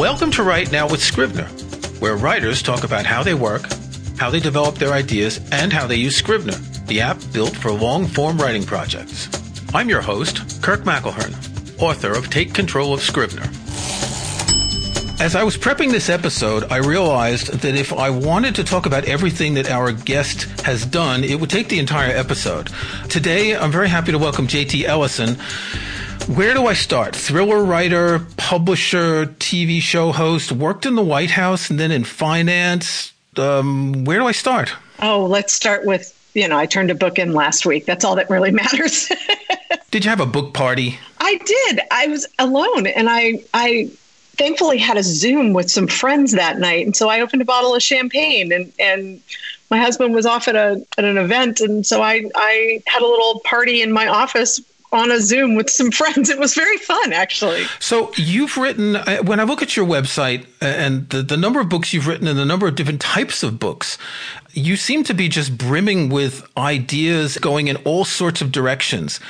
Welcome to Write Now with Scrivener, where writers talk about how they work, how they develop their ideas, and how they use Scrivener, the app built for long form writing projects. I'm your host, Kirk McElhearn, author of Take Control of Scrivener. As I was prepping this episode, I realized that if I wanted to talk about everything that our guest has done, it would take the entire episode. Today, I'm very happy to welcome JT Ellison. Where do I start? Thriller writer, publisher, TV show host, worked in the White House and then in finance. Um, where do I start? Oh, let's start with, you know, I turned a book in last week. That's all that really matters. did you have a book party? I did. I was alone and I I thankfully had a Zoom with some friends that night. And so I opened a bottle of champagne and, and my husband was off at a at an event. And so I, I had a little party in my office on a Zoom with some friends. It was very fun, actually. So you've written, uh, when I look at your website uh, and the, the number of books you've written and the number of different types of books, you seem to be just brimming with ideas going in all sorts of directions.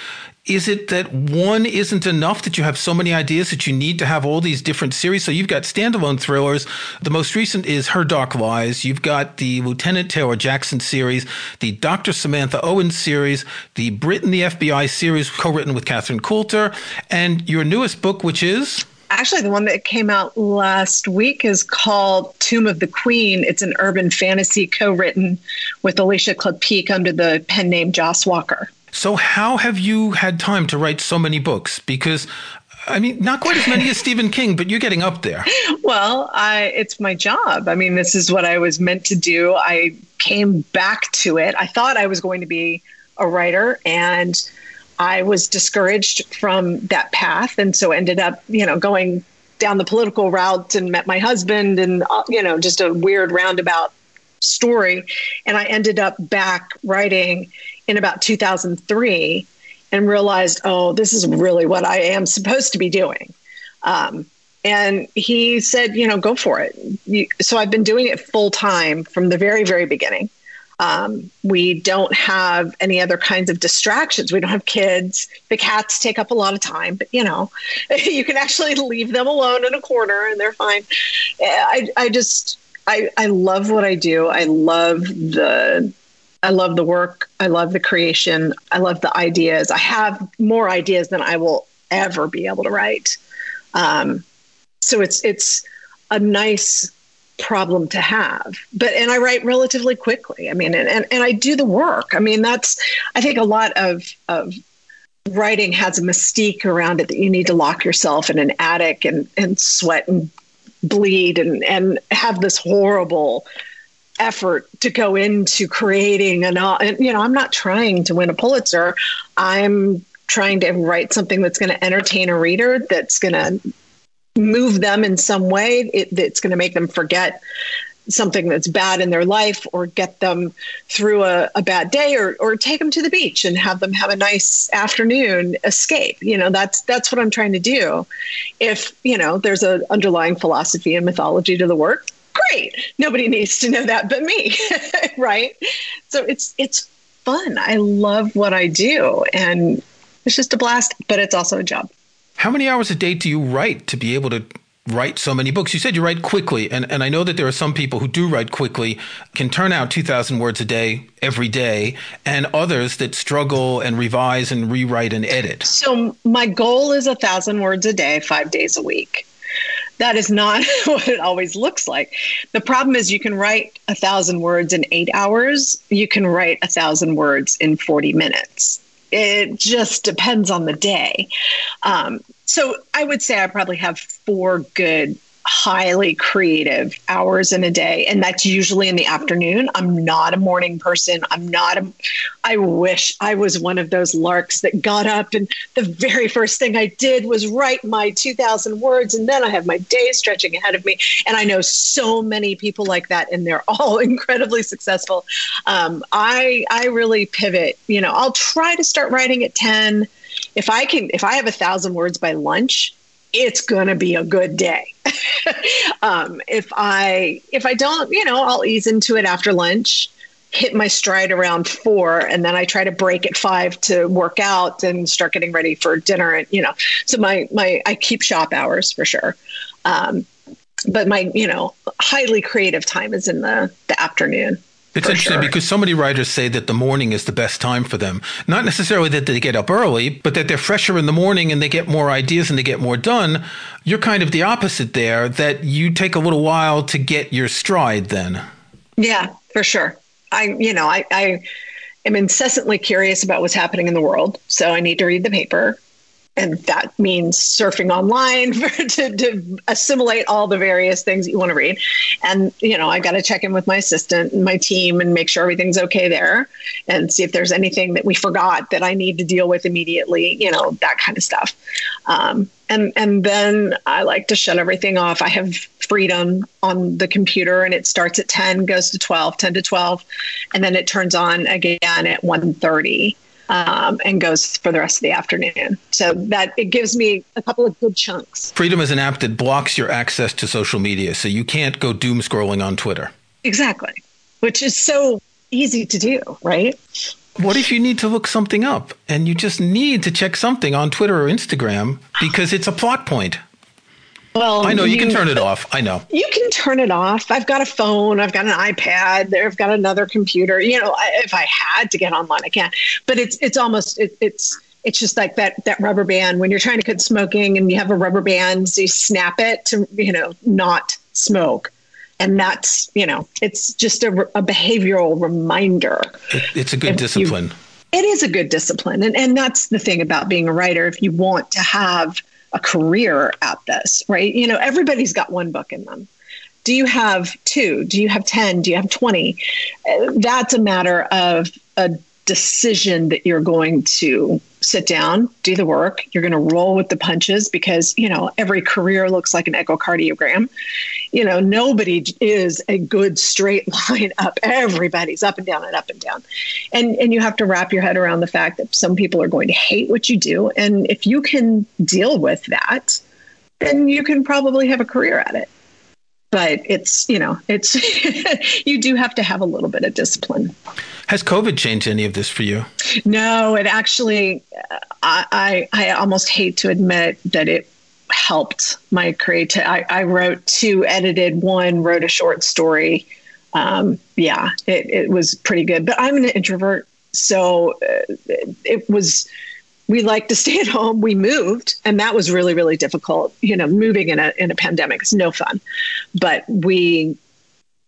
Is it that one isn't enough that you have so many ideas that you need to have all these different series? So you've got standalone thrillers. The most recent is Her Dark Lies. You've got the Lieutenant Taylor Jackson series, the Dr. Samantha Owens series, the Brit Britain the FBI series co-written with Catherine Coulter, and your newest book, which is actually the one that came out last week is called tomb of the queen it's an urban fantasy co-written with alicia Klapeek under the pen name joss walker so, how have you had time to write so many books? Because I mean, not quite as many as Stephen King, but you're getting up there. Well, I, it's my job. I mean, this is what I was meant to do. I came back to it. I thought I was going to be a writer, and I was discouraged from that path, and so ended up, you know, going down the political route and met my husband, and uh, you know, just a weird roundabout story. And I ended up back writing in about 2003 and realized, oh, this is really what I am supposed to be doing. Um, and he said, you know, go for it. You, so I've been doing it full time from the very, very beginning. Um, we don't have any other kinds of distractions. We don't have kids. The cats take up a lot of time, but you know, you can actually leave them alone in a corner and they're fine. I, I just, I, I love what I do. I love the I love the work. I love the creation. I love the ideas. I have more ideas than I will ever be able to write. Um, so it's it's a nice problem to have. But and I write relatively quickly. I mean, and, and, and I do the work. I mean, that's I think a lot of of writing has a mystique around it that you need to lock yourself in an attic and and sweat and bleed and and have this horrible effort to go into creating an uh, and you know i'm not trying to win a pulitzer. I'm trying to write something that's going to entertain a reader that's going to move them in some way it, it's going to make them forget something that's bad in their life or get them through a, a bad day or, or take them to the beach and have them have a nice afternoon escape you know that's that's what i'm trying to do if you know there's an underlying philosophy and mythology to the work great. Nobody needs to know that but me, right? So it's it's fun. I love what I do and it's just a blast, but it's also a job. How many hours a day do you write to be able to write so many books? You said you write quickly, and, and I know that there are some people who do write quickly, can turn out 2,000 words a day every day, and others that struggle and revise and rewrite and edit. So my goal is a 1,000 words a day, five days a week that is not what it always looks like. The problem is you can write a thousand words in eight hours, you can write a thousand words in 40 minutes. It just depends on the day. Um, so I would say I probably have four good highly creative hours in a day. And that's usually in the afternoon. I'm not a morning person. I'm not a i wish i was one of those larks that got up and the very first thing i did was write my 2000 words and then i have my day stretching ahead of me. And i know so many people like that and they're all incredibly successful. Um, i i really pivot. You know i'll try to start writing at 10 if i can if i have a thousand words by lunch it's going to be a good day. um, if I if I don't, you know, I'll ease into it after lunch, hit my stride around four, and then I try to break at five to work out and start getting ready for dinner. And you know, so my my I keep shop hours for sure. Um, but my you know highly creative time is in the the afternoon it's interesting sure. because so many writers say that the morning is the best time for them. Not necessarily that they get up early, but that they're fresher in the morning and they get more ideas and they get more done. You're kind of the opposite there, that you take a little while to get your stride then. Yeah, for sure. I, you know, I, I am incessantly curious about what's happening in the world. So I need to read the paper and that means surfing online for, to, to, assimilate all the various things that you want to read. And you know i got to check in with my assistant and my team and make sure everything's okay there and see if there's anything that we forgot that i need to deal with immediately you know that kind of stuff. Um, and and then i like to shut everything off. I have freedom on the computer and it starts at 10 goes to 12 10 to 12 and then it turns on again at 1.30 um, and goes for the rest of the afternoon. So that it gives me a couple of good chunks. Freedom is an app that blocks your access to social media, so you can't go doom scrolling on Twitter. Exactly, which is so easy to do, right? What if you need to look something up and you just need to check something on Twitter or Instagram because it's a plot point? Well, I know you, you, can turn it off. I know you can turn it off. I've got a phone. I've got an iPad. There, I've got another computer. You know, if I had to get online, I can. But it's it's almost it, it's it's just like that that rubber band when you're trying to quit smoking and you have a rubber band, so you snap it to you know not smoke, and that's you know it's just a, a behavioral reminder. It, it's a good if discipline. You, it is a good discipline, and and that's the thing about being a writer. If you want to have a career at this, right? You know, everybody's got one book in them. Do you have two? Do you have 10? Do you have 20? Uh, that's a matter of a decision that you're going to sit down, do the work. You're going to roll with the punches because, you know, every career looks like an echocardiogram. You know, nobody is a good straight line up. Everybody's up and down and up and down. And and you have to wrap your head around the fact that some people are going to hate what you do and if you can deal with that, then you can probably have a career at it but it's you know it's you do have to have a little bit of discipline. Has covid changed any of this for you? No it actually i i, I almost hate to admit that it helped my creative I, I wrote two edited one wrote a short story. Um, yeah it, it was pretty good but i'm an introvert so uh, it was we like to stay at home. We moved, and that was really, really difficult. You know, moving in a in a pandemic is no fun. But we,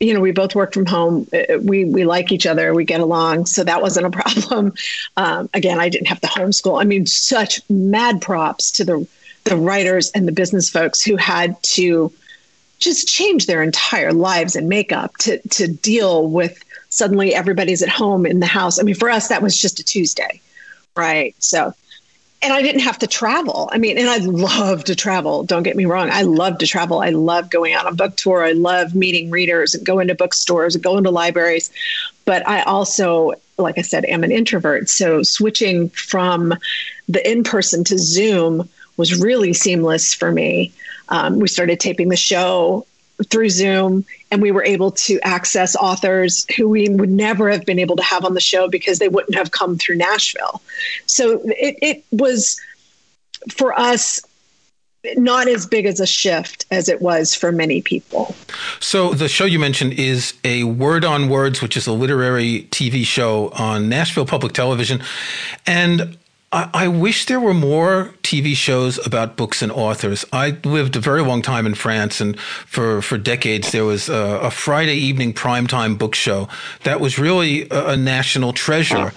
you know, we both work from home. Uh, we we like each other. We get along, so that wasn't a problem. Um, again, I didn't have to homeschool. I mean, such mad props to the the writers and the business folks who had to just change their entire lives and makeup to to deal with suddenly everybody's at home in the house. I mean, for us, that was just a Tuesday, right? So and I didn't have to travel. I mean, and I love to travel. Don't get me wrong. I love to travel. I love going on a book tour. I love meeting readers and going to bookstores and going to libraries. But I also, like I said, am an introvert. So switching from the in person to Zoom was really seamless for me. Um, we started taping the show through Zoom, and we were able to access authors who we would never have been able to have on the show because they wouldn't have come through Nashville. So it, it was for us not as big as a shift as it was for many people. So the show you mentioned is a Word on Words, which is a literary TV show on Nashville Public Television. And I, I wish there were more TV shows about books and authors. I lived a very long time in France, and for, for decades there was a, a Friday evening primetime book show that was really a, a national treasure.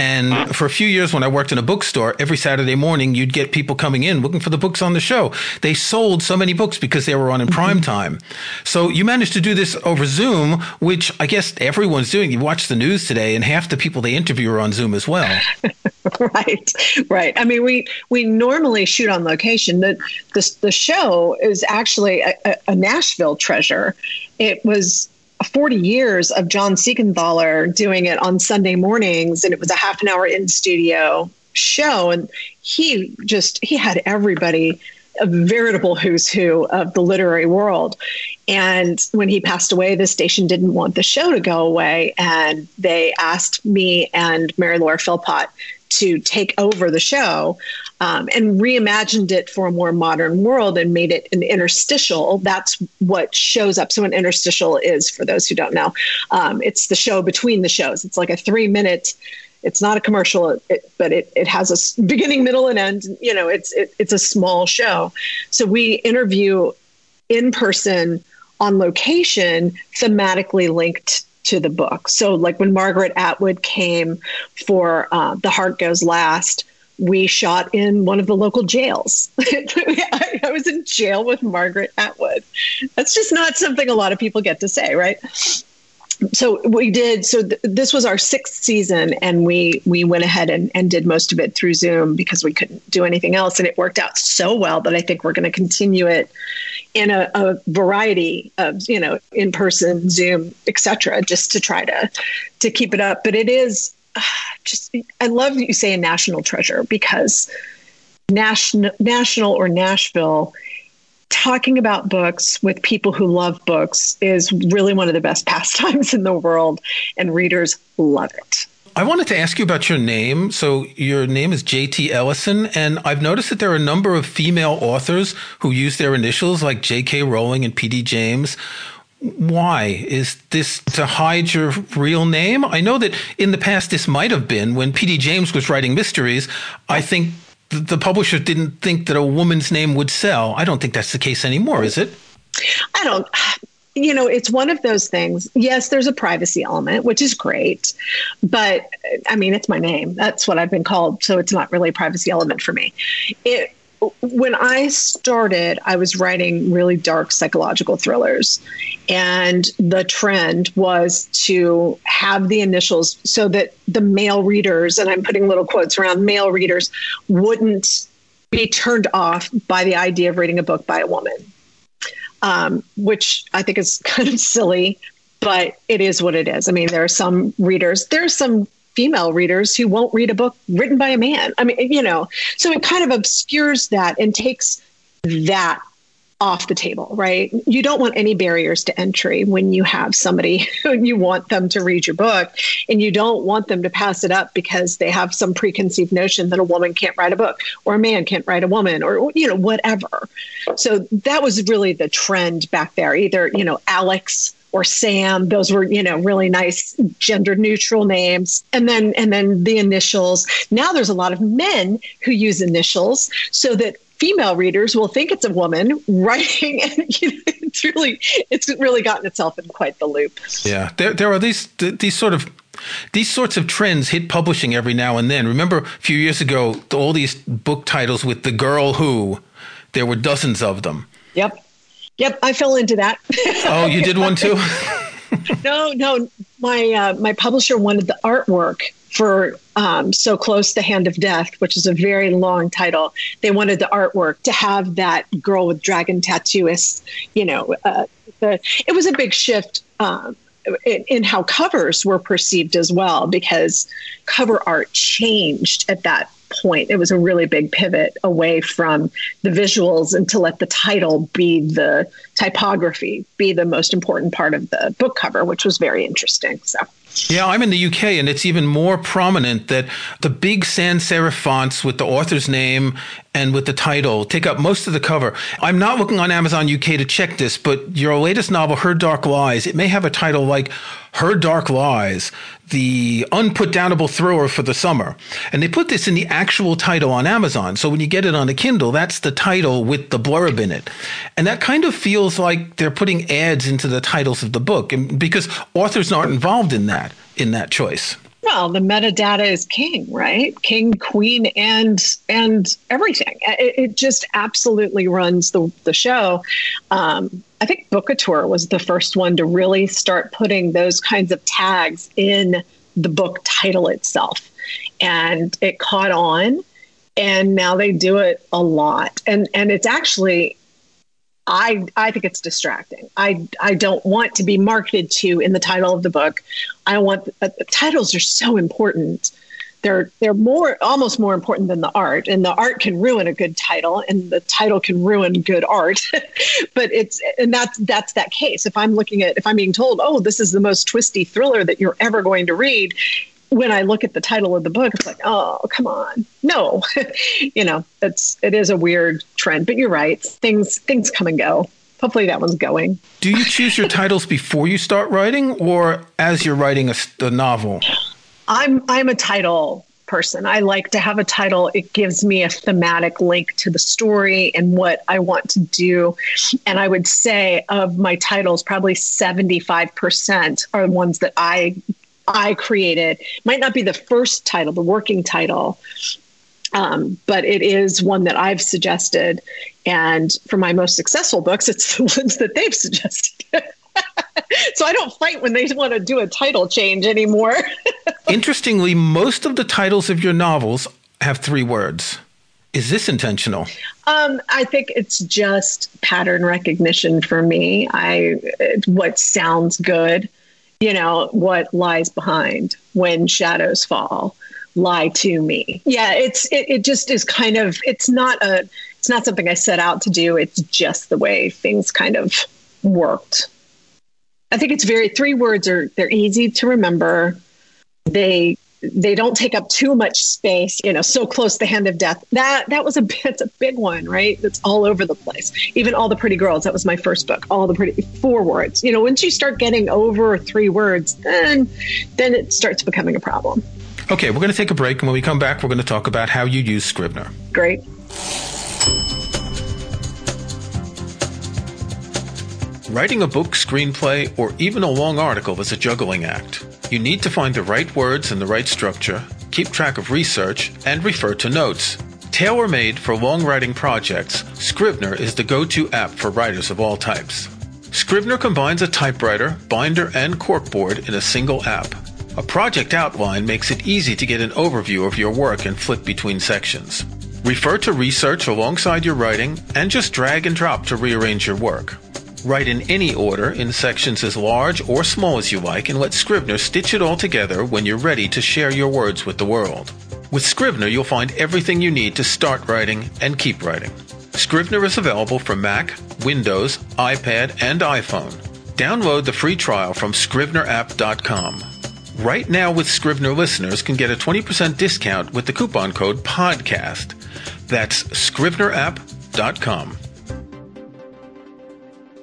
And for a few years, when I worked in a bookstore, every Saturday morning, you'd get people coming in looking for the books on the show. They sold so many books because they were on in mm-hmm. prime time. So you managed to do this over Zoom, which I guess everyone's doing. You watch the news today, and half the people they interview are on Zoom as well. right, right. I mean, we we normally shoot on location. The the, the show is actually a, a Nashville treasure. It was 40 years of John Siegenthaler doing it on Sunday mornings, and it was a half an hour in studio show. And he just he had everybody a veritable who's who of the literary world. And when he passed away, the station didn't want the show to go away, and they asked me and Mary Laura Philpott to take over the show. Um, and reimagined it for a more modern world and made it an interstitial. That's what shows up. So, an interstitial is, for those who don't know, um, it's the show between the shows. It's like a three minute. It's not a commercial, it, but it, it has a beginning, middle, and end. You know, it's it, it's a small show. So we interview in person on location, thematically linked to the book. So, like when Margaret Atwood came for uh, The Heart Goes Last, we shot in one of the local jails. I, I was in jail with Margaret Atwood. That's just not something a lot of people get to say, right? so we did so th- this was our sixth season and we we went ahead and, and did most of it through zoom because we couldn't do anything else and it worked out so well that i think we're going to continue it in a, a, variety of you know in person zoom etc just to try to to keep it up but it is just i love that you say a national treasure because national national or nashville talking about books with people who love books is really one of the best pastimes in the world, and readers love it. I wanted to ask you about your name. So, your name is JT Ellison, and I've noticed that there are a number of female authors who use their initials, like J.K. Rowling and P.D. James. Why? Is this to hide your real name? I know that in the past this might have been when P.D. James was writing mysteries. I think the publisher didn't think that a woman's name would sell. I don't think that's the case anymore, is it? I don't. You know, it's one of those things. Yes, there's a privacy element, which is great. But I mean, it's my name. That's what I've been called. So it's not really a privacy element for me. It, when I started, I was writing really dark psychological thrillers. And the trend was to have the initials so that the male readers, and I'm putting little quotes around male readers, wouldn't be turned off by the idea of reading a book by a woman, um, which I think is kind of silly, but it is what it is. I mean, there are some readers, there are some female readers who won't read a book written by a man. I mean, you know, so it kind of obscures that and takes that off the table, right? You don't want any barriers to entry when you have somebody you want them to read your book and you don't want them to pass it up because they have some preconceived notion that a woman can't write a book or a man can't write a woman or you know whatever. So that was really the trend back there. Either, you know, Alex or Sam. Those were, you know, really nice gender neutral names. And then and then the initials. Now there's a lot of men who use initials so that female readers will think it's a woman writing and you know, it's really it's really gotten itself in quite the loop. Yeah. There there are these these sort of these sorts of trends hit publishing every now and then. Remember a few years ago, all these book titles with the girl who, there were dozens of them. Yep. Yep, I fell into that. oh, you did one too? no, no. My uh, my publisher wanted the artwork for um, So Close the Hand of Death, which is a very long title. They wanted the artwork to have that girl with dragon tattoos. You know, uh, the, it was a big shift. Um, in, in, how covers were perceived as well, because cover art changed at that point. It was a really big pivot away from the visuals and to let the title be the typography, be the most important part of the book cover, which was very interesting. So. Yeah, I'm in the UK, and it's even more prominent that the big sans serif fonts with the author's name and with the title take up most of the cover. I'm not looking on Amazon UK to check this, but your latest novel, Her Dark Lies, it may have a title like Her Dark Lies, the unputdownable thriller for the summer. And they put this in the actual title on Amazon. So when you get it on a Kindle, that's the title with the blurb in it. And that kind of feels like they're putting ads into the titles of the book and because authors aren't involved in that in that choice? Well, the metadata is king, right? King, queen, and and everything. It, it just absolutely runs the the show. Um, I think Bookouture was the first one to really start putting those kinds of tags in the book title itself, and it caught on. And now they do it a lot, and and it's actually I I think it's distracting. I I don't want to be marketed to in the title of the book. I want uh, titles are so important. They're they're more almost more important than the art, and the art can ruin a good title, and the title can ruin good art. but it's and that's that's that case. If I'm looking at if I'm being told, oh, this is the most twisty thriller that you're ever going to read, when I look at the title of the book, it's like, oh, come on, no, you know, it's it is a weird trend. But you're right, things things come and go. Hopefully, that one's going. Do you choose your titles before you start writing, or as you're writing a, a novel? I'm I'm a title person. I like to have a title. It gives me a thematic link to the story and what I want to do. And I would say of my titles, probably 75% are the ones that I I created. Might not be the first title, the working title, um, but it is one that I've suggested. And for my most successful books, it's the ones that they've suggested. so I don't fight when they want to do a title change anymore. Interestingly, most of the titles of your novels have three words. Is this intentional? Um, I think it's just pattern recognition for me. I what sounds good, you know, what lies behind when shadows fall lie to me. Yeah, it's it, it just is kind of it's not a it's not something I set out to do. It's just the way things kind of worked. I think it's very three words are they're easy to remember. They they don't take up too much space, you know, so close the hand of death. That that was a it's a big one, right? That's all over the place. Even all the pretty girls, that was my first book. All the pretty four words. You know, once you start getting over three words, then then it starts becoming a problem. Okay, we're going to take a break and when we come back we're going to talk about how you use Scrivener Great. Writing a book, screenplay, or even a long article is a juggling act. You need to find the right words and the right structure, keep track of research, and refer to notes. Tailor made for long writing projects, Scrivener is the go to app for writers of all types. Scrivener combines a typewriter, binder, and corkboard in a single app. A project outline makes it easy to get an overview of your work and flip between sections. Refer to research alongside your writing and just drag and drop to rearrange your work. Write in any order in sections as large or small as you like and let Scrivener stitch it all together when you're ready to share your words with the world. With Scrivener, you'll find everything you need to start writing and keep writing. Scrivener is available for Mac, Windows, iPad, and iPhone. Download the free trial from scrivenerapp.com. Right now, with Scrivener listeners can get a 20% discount with the coupon code PODCAST. That's scrivenerapp.com.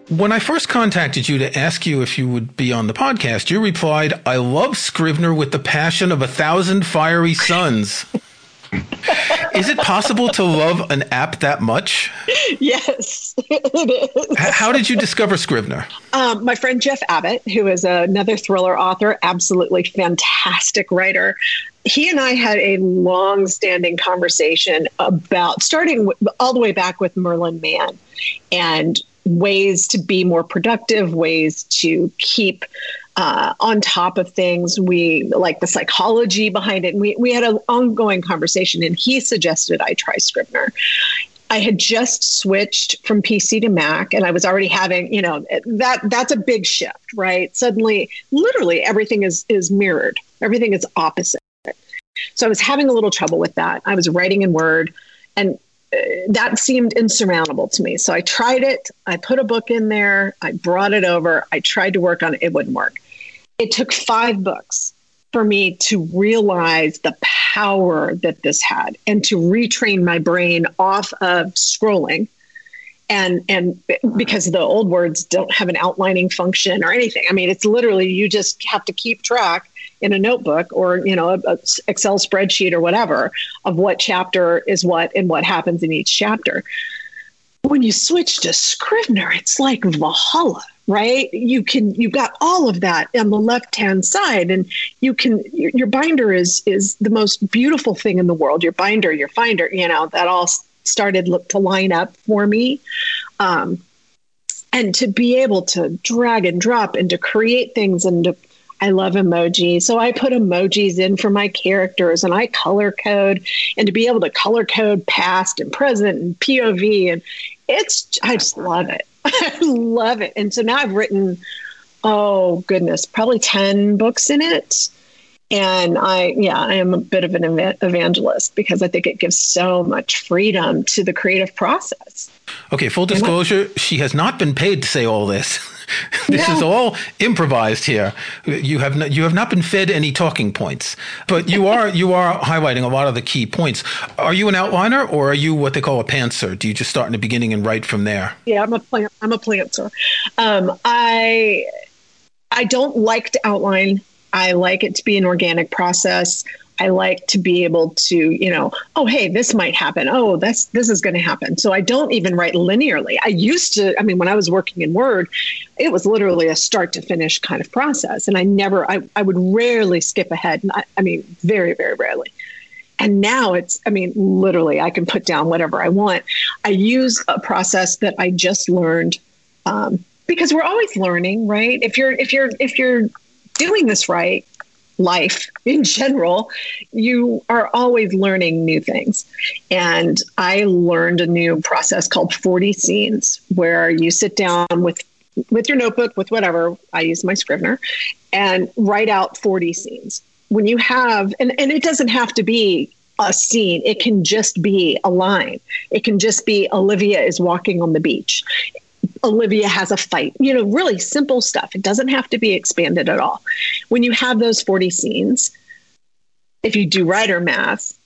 When I first contacted you to ask you if you would be on the podcast, you replied, I love Scrivener with the passion of a thousand fiery suns. is it possible to love an app that much? Yes, it is. How did you discover Scrivener? Um, my friend Jeff Abbott, who is another thriller author, absolutely fantastic writer, he and I had a long standing conversation about starting all the way back with Merlin Mann and ways to be more productive, ways to keep uh, on top of things. We like the psychology behind it. And we, we had an ongoing conversation, and he suggested I try Scrivener. I had just switched from PC to Mac and I was already having, you know, that that's a big shift, right? Suddenly, literally everything is is mirrored. Everything is opposite. So I was having a little trouble with that. I was writing in Word and that seemed insurmountable to me. So I tried it. I put a book in there. I brought it over. I tried to work on it. It wouldn't work. It took five books for me to realize the power that this had and to retrain my brain off of scrolling and and because the old words don't have an outlining function or anything i mean it's literally you just have to keep track in a notebook or you know a, a excel spreadsheet or whatever of what chapter is what and what happens in each chapter. When you switch to scrivener it's like valhalla right? You can you've got all of that on the left hand side and you can your, your binder is is the most beautiful thing in the world. Your binder your finder you know that all started to line up for me. Um, and to be able to drag and drop and to create things and to I love emojis. So I put emojis in for my characters and I color code and to be able to color code past and present and POV and it's I just love it. I love it. And so now I've written oh goodness, probably 10 books in it. And I, yeah, I am a bit of an evangelist because I think it gives so much freedom to the creative process. Okay, full disclosure, she has not been paid to say all this. this is all improvised here. You have not, you have not been fed any talking points, but you are you are highlighting a lot of the key points. Are you an outliner or are you what they call a pantser? Do you just start in the beginning and write from there? Yeah, I'm a plant. I'm a pantser. Um, I I don't like to outline. I like it to be an organic process. I like to be able to, you know, oh hey, this might happen. Oh, that's this is going to happen. So I don't even write linearly. I used to. I mean, when I was working in Word, it was literally a start to finish kind of process, and I never. I I would rarely skip ahead. I, I mean, very very rarely. And now it's, I mean, literally, I can put down whatever I want. I use a process that I just learned um, because we're always learning, right? If you're if you're if you're doing this right, life in general, you are always learning new things. And I learned a new process called 40 scenes where you sit down with with your notebook with whatever I use my Scrivener and write out 40 scenes. When you have and, and it doesn't have to be a scene. It can just be a line. It can just be Olivia is walking on the beach. Olivia has a fight, you know, really simple stuff. It doesn't have to be expanded at all. When you have those 40 scenes, if you do writer math,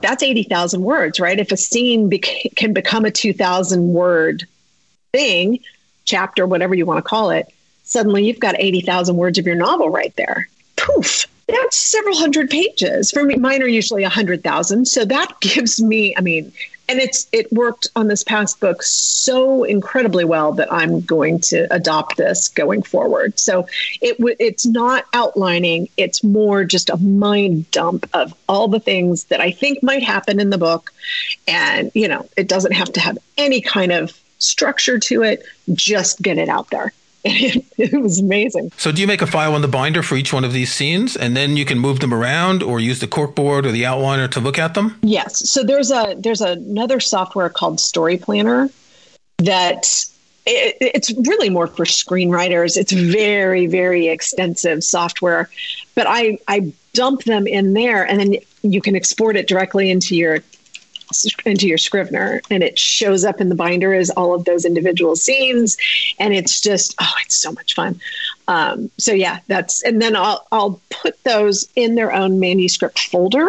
that's 80,000 words, right? If a scene beca- can become a 2,000 word thing, chapter, whatever you want to call it, suddenly you've got 80,000 words of your novel right there. Poof that's several hundred pages. For me, mine are usually a hundred thousand. So that gives me, I mean, and it's it worked on this past book so incredibly well that I'm going to adopt this going forward. So it it's not outlining; it's more just a mind dump of all the things that I think might happen in the book, and you know, it doesn't have to have any kind of structure to it. Just get it out there. It, it, was amazing. So, do you make a file on the binder for each one of these scenes, and then you can move them around, or use the corkboard or the outliner to look at them? Yes. So there's a there's another software called Story Planner that it, it's really more for screenwriters. It's very very extensive software, but I I dump them in there, and then you can export it directly into your into your Scrivener and it shows up in the binder as all of those individual scenes. And it's just, oh, it's so much fun. Um, so yeah, that's, and then I'll, I'll put those in their own manuscript folder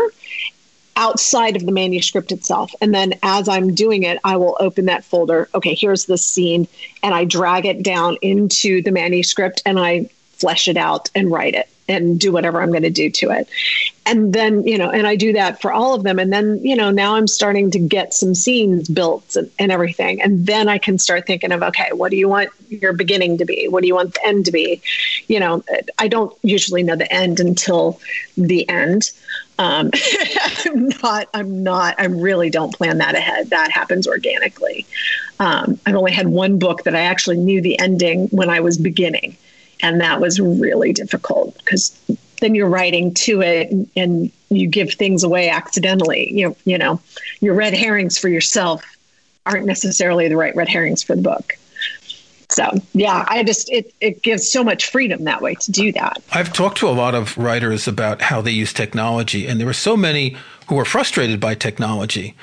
outside of the manuscript itself. And then as I'm doing it, I will open that folder. Okay, here's the scene. And I drag it down into the manuscript and I flesh it out and write it and do whatever I'm going to do to it. And then, you know, and I do that for all of them. And then, you know, now I'm starting to get some scenes built and, and, everything. And then I can start thinking of, okay, what do you want your beginning to be? What do you want the end to be? You know, I don't usually know the end until the end. Um, I'm not, I'm not, I really don't plan that ahead. That happens organically. Um, I've only had one book that I actually knew the ending when I was beginning and that was really difficult because then you're writing to it and you give things away accidentally. You you know, your red herrings for yourself aren't necessarily the right red herrings for the book. So yeah, I just it it gives so much freedom that way to do that. I've talked to a lot of writers about how they use technology, and there were so many who are frustrated by technology.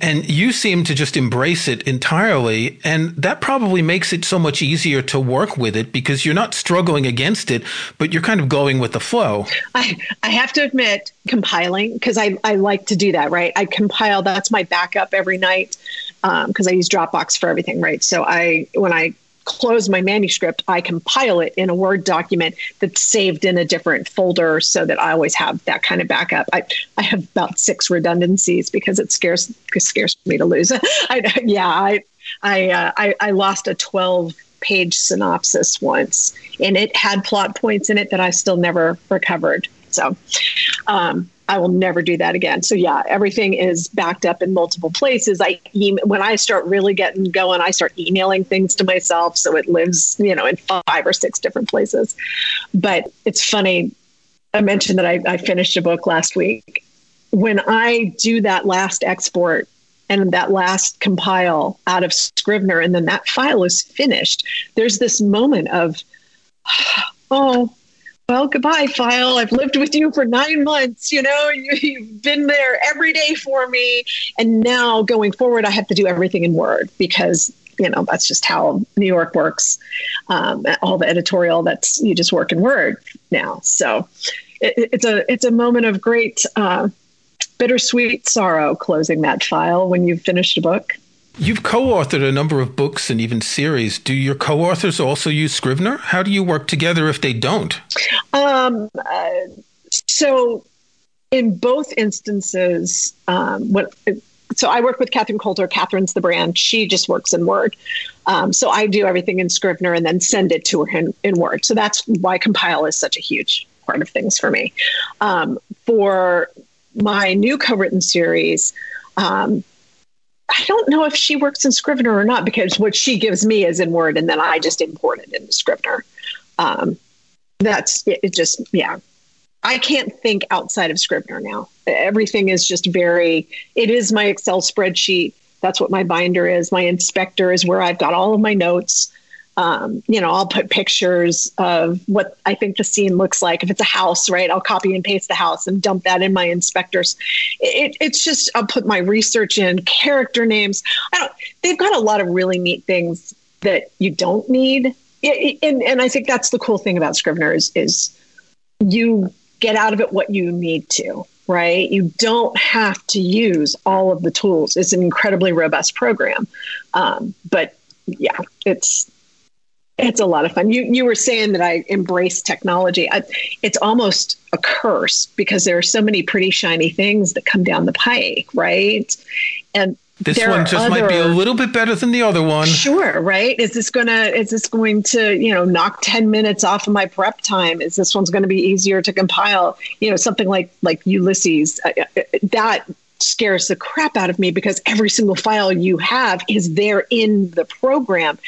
And you seem to just embrace it entirely. And that probably makes it so much easier to work with it because you're not struggling against it, but you're kind of going with the flow. I, I have to admit, compiling, because I, I like to do that, right? I compile, that's my backup every night because um, I use Dropbox for everything, right? So I, when I close my manuscript, I compile it in a Word document that's saved in a different folder so that I always have that kind of backup. I, I have about six redundancies because it scares it scares me to lose. I, yeah, I I, uh, I I lost a 12 page synopsis once and it had plot points in it that I still never recovered. So, um, I will never do that again. So yeah, everything is backed up in multiple places. I when I start really getting going, I start emailing things to myself, so it lives, you know, in five or six different places. But it's funny. I mentioned that I, I finished a book last week. When I do that last export and that last compile out of Scrivener, and then that file is finished, there's this moment of, oh, well, goodbye, file. I've lived with you for nine months. You know, you, have been there every day for me. And now going forward, I have to do everything in Word because, you know, that's just how New York works. Um, all the editorial that's you just work in Word now. So it, it's a it's a moment of great uh, bittersweet sorrow closing that file when you've finished a book. You've co authored a number of books and even series. Do your co authors also use Scrivener? How do you work together if they don't? Um, uh, so, in both instances, um, what, so I work with Catherine Coulter. Catherine's the brand. She just works in Word. Um, so I do everything in Scrivener and then send it to her in, in, Word. So that's why Compile is such a huge part of things for me. Um, for my new co-written series, um, I don't know if she works in Scrivener or not because what she gives me is in Word, and then I just import it into Scrivener. Um, that's it, it. Just yeah, I can't think outside of Scrivener now. Everything is just very. It is my Excel spreadsheet. That's what my binder is. My inspector is where I've got all of my notes um, you know, I'll put pictures of what I think the scene looks like. If it's a house, right, I'll copy and paste the house and dump that in my inspectors. It, it's just I'll put my research in, character names. I don't. They've got a lot of really neat things that you don't need, it, and and I think that's the cool thing about Scrivener is is you get out of it what you need to right? You don't have to use all of the tools. It's an incredibly robust program. Um, but yeah, it's it's a lot of fun. You you were saying that I embrace technology. I, it's almost a curse because there are so many pretty shiny things that come down the pike, right? And this one just other, might be a little bit better than the other one. Sure, right? Is this gonna is this going to you know knock ten minutes off of my prep time? Is this one's going to be easier to compile? You know, something like like Ulysses that scares the crap out of me because every single file you have is there in the program.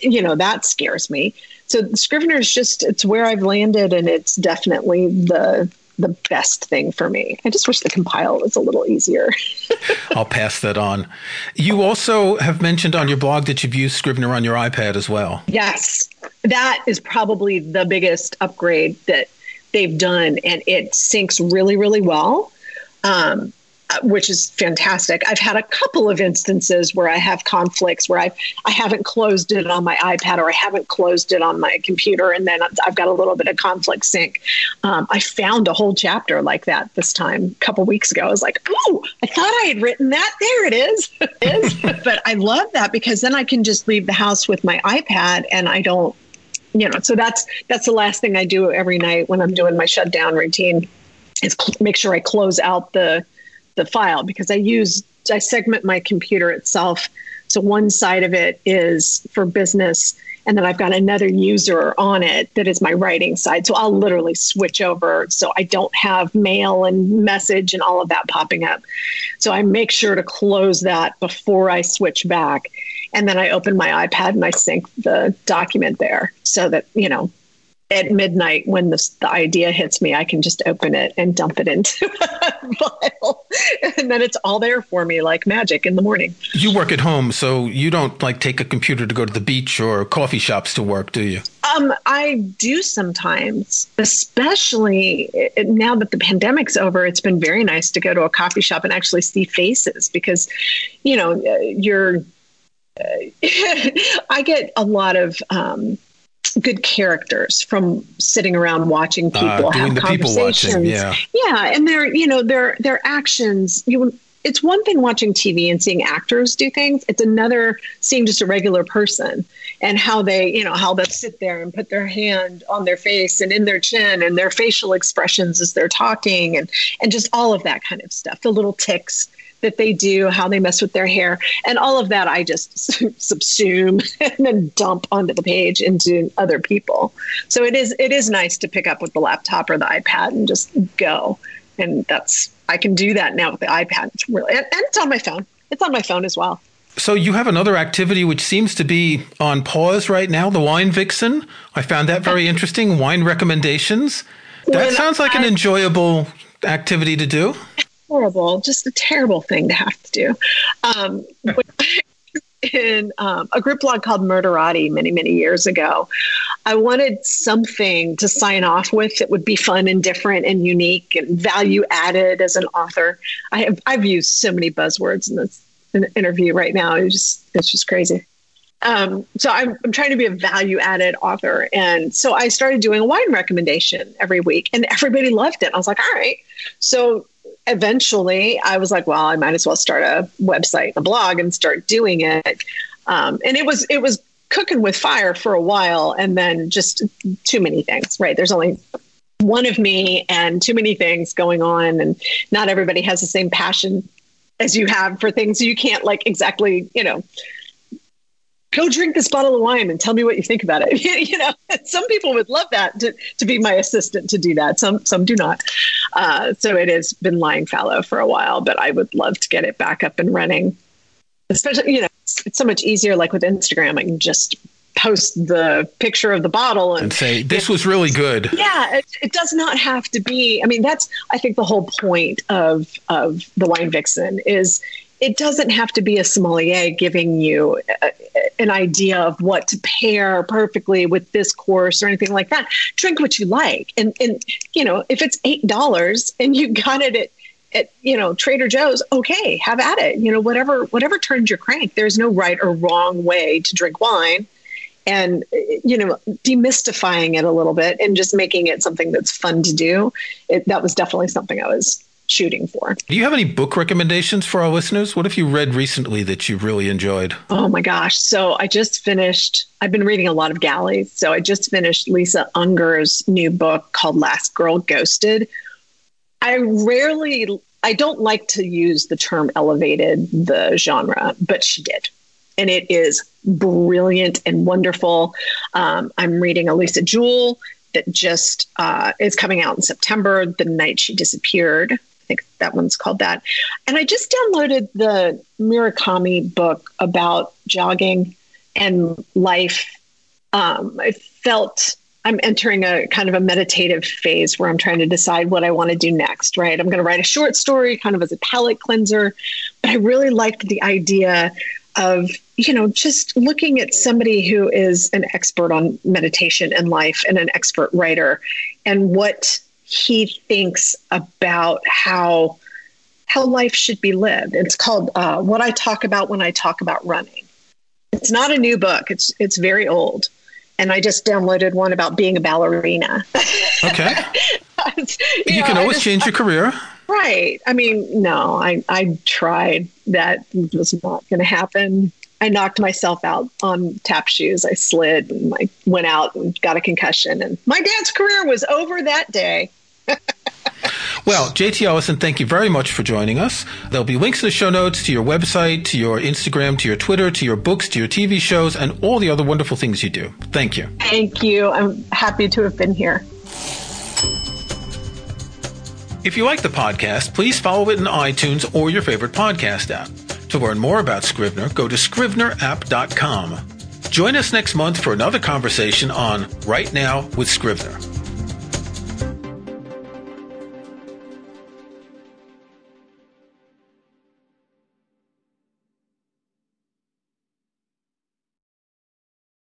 You know, that scares me. So Scrivener is just it's where I've landed and it's definitely the the best thing for me. I just wish the compile was a little easier. I'll pass that on. You also have mentioned on your blog that you've used Scrivener on your iPad as well. Yes. That is probably the biggest upgrade that they've done and it syncs really really well. Um, which is fantastic. I've had a couple of instances where I have conflicts where I I haven't closed it on my iPad or I haven't closed it on my computer, and then I've got a little bit of conflict sync. Um, I found a whole chapter like that this time a couple weeks ago. I was like, oh, I thought I had written that. There it is. but I love that because then I can just leave the house with my iPad and I don't, you know. So that's that's the last thing I do every night when I'm doing my shutdown routine is cl- make sure I close out the the file because I use I segment my computer itself. So one side of it is for business, and then I've got another user on it that is my writing side. So I'll literally switch over so I don't have mail and message and all of that popping up. So I make sure to close that before I switch back. And then I open my iPad and I sync the document there so that, you know, at midnight when the, the idea hits me, I can just open it and dump it into a file. And then it's all there for me like magic in the morning. You work at home, so you don't like take a computer to go to the beach or coffee shops to work, do you? Um, I do sometimes, especially now that the pandemic's over. It's been very nice to go to a coffee shop and actually see faces because, you know, uh, you're. Uh, I get a lot of um, good characters from sitting around watching uh, people uh, have conversations. Watching, yeah. yeah, and their you know their their actions. You it's one thing watching TV and seeing actors do things. It's another seeing just a regular person and how they, you know, how they'll sit there and put their hand on their face and in their chin and their facial expressions as they're talking and and just all of that kind of stuff. The little ticks that they do, how they mess with their hair, and all of that I just subsume and then dump onto the page into other people. So it is it is nice to pick up with the laptop or the iPad and just go. And that's I can do that now with the iPad. It's really and, and it's on my phone. It's on my phone as well. So you have another activity which seems to be on pause right now, the wine vixen. I found that very interesting. Wine recommendations. That when sounds like I, an enjoyable activity to do horrible, just a terrible thing to have to do. Um, in um, a group blog called Murderati many, many years ago. I wanted something to sign off with that would be fun and different and unique and value added as an author. I have I've used so many buzzwords in this interview right now. It's just it's just crazy. Um, so I'm, I'm trying to be a value added author. And so I started doing a wine recommendation every week and everybody loved it. I was like, all right. So eventually I was like, well, I might as well start a website, a blog and start doing it. Um, and it was, it was cooking with fire for a while and then just too many things, right? There's only one of me and too many things going on and not everybody has the same passion as you have for things you can't like exactly you know go drink this bottle of wine and tell me what you think about it. you know, some people would love that to, to be my assistant to do that. Some some do not. Uh, so it has been lying fallow for a while, but I would love to get it back up and running. Especially, you know, it's, it's so much easier. Like with Instagram, I can just post the picture of the bottle and, and say this was really good. Yeah, it, it, does not have to be. I mean, that's I think the whole point of of the wine vixen is it doesn't have to be a sommelier giving you a, an idea of what to pair perfectly with this course or anything like that. Drink what you like, and and you know if it's eight dollars and you got it at at you know Trader Joe's, okay, have at it. You know whatever whatever turns your crank. There's no right or wrong way to drink wine, and you know demystifying it a little bit and just making it something that's fun to do. It, that was definitely something I was shooting for. Do you have any book recommendations for our listeners? What have you read recently that you really enjoyed? Oh my gosh. So I just finished, I've been reading a lot of galleys. So I just finished Lisa Unger's new book called Last Girl Ghosted. I rarely, I don't like to use the term elevated the genre, but she did. And it is brilliant and wonderful. Um, I'm reading a Lisa Jewell that just uh, is coming out in September, The Night She Disappeared think that one's called that. And I just downloaded the Murakami book about jogging and life. Um, I felt I'm entering a kind of a meditative phase where I'm trying to decide what I want to do next, right? I'm going to write a short story kind of as a palate cleanser, but I really liked the idea of, you know, just looking at somebody who is an expert on meditation and life and an expert writer and what he thinks about how how life should be lived. It's called uh, "What I Talk About When I Talk About Running." It's not a new book. It's it's very old, and I just downloaded one about being a ballerina. Okay, you, you know, can always just, change your career. Right. I mean, no, I I tried. That was not going to happen. I knocked myself out on tap shoes. I slid and I went out and got a concussion. And my dad's career was over that day. well, JT Ellison, thank you very much for joining us. There'll be links in the show notes to your website, to your Instagram, to your Twitter, to your books, to your TV shows, and all the other wonderful things you do. Thank you. Thank you. I'm happy to have been here. If you like the podcast, please follow it in iTunes or your favorite podcast app. To learn more about Scrivener, go to scrivenerapp.com. Join us next month for another conversation on Write Now with Scrivener.